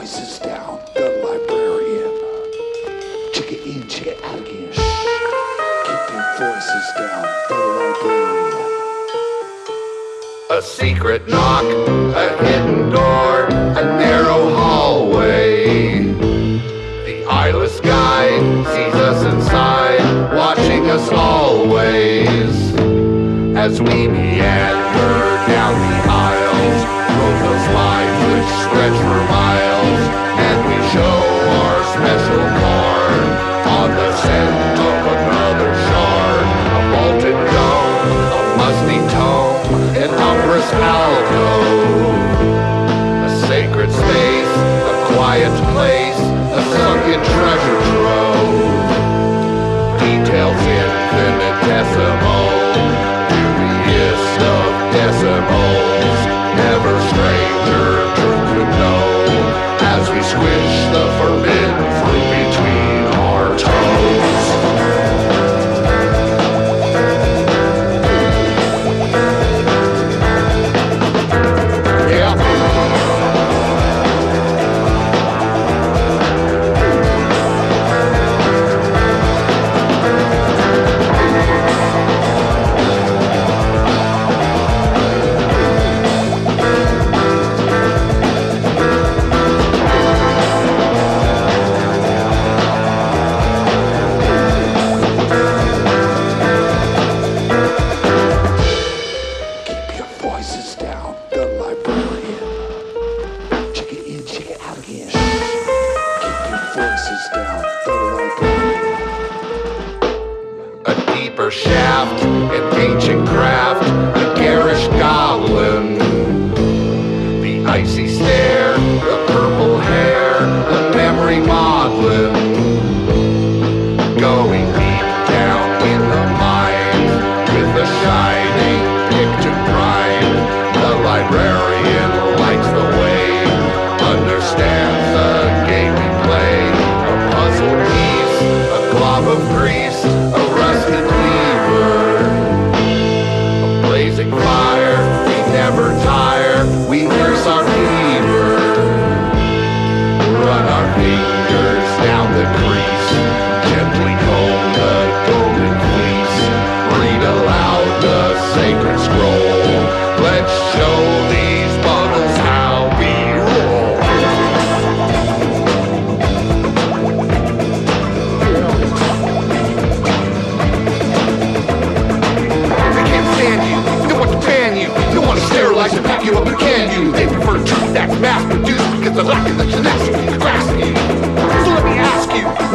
voices down, the librarian. Check it in, check it out again. Keep your voices down, the librarian. A secret knock, a hidden door, a narrow hallway. The eyeless guide sees us inside, watching us always. As we meander down the aisles, those lines which stretch for miles, quiet place, a sunken treasure trove. Details infinitesimal, Dewiest of decimals. Never stranger voices down. A deeper shaft, an ancient craft, blazing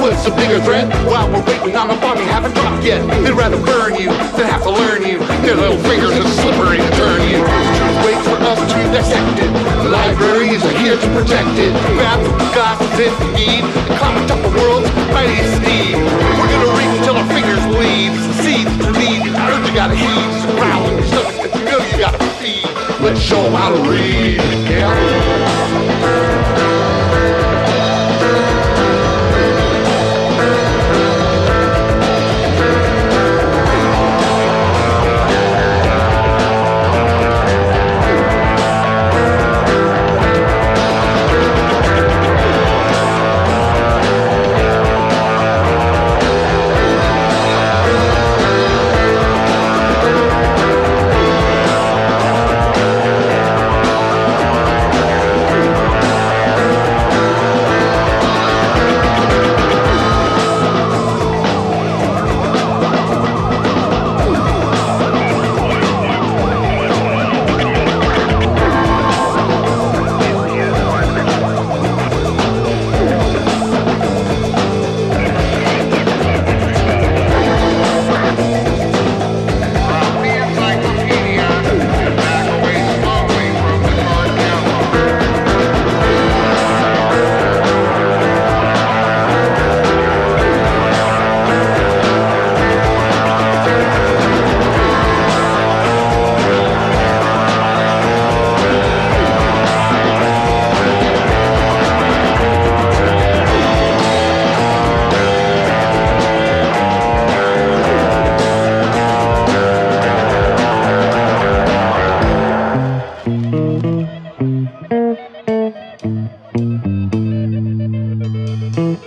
what's the bigger threat? While we're waiting on a bomb you haven't dropped yet, they'd rather burn you than have to learn you. Their little fingers are slippery to turn you. Waits for us to dissect it. The libraries are here to protect it. The glasses if you need, climb atop the world's mightiest steed. We're gonna read until our fingers bleed. The seeds need, the urge you gotta heed. A growl in your stomach you know you gotta feed. Let's show 'em how to read, yeah. Mm-hmm.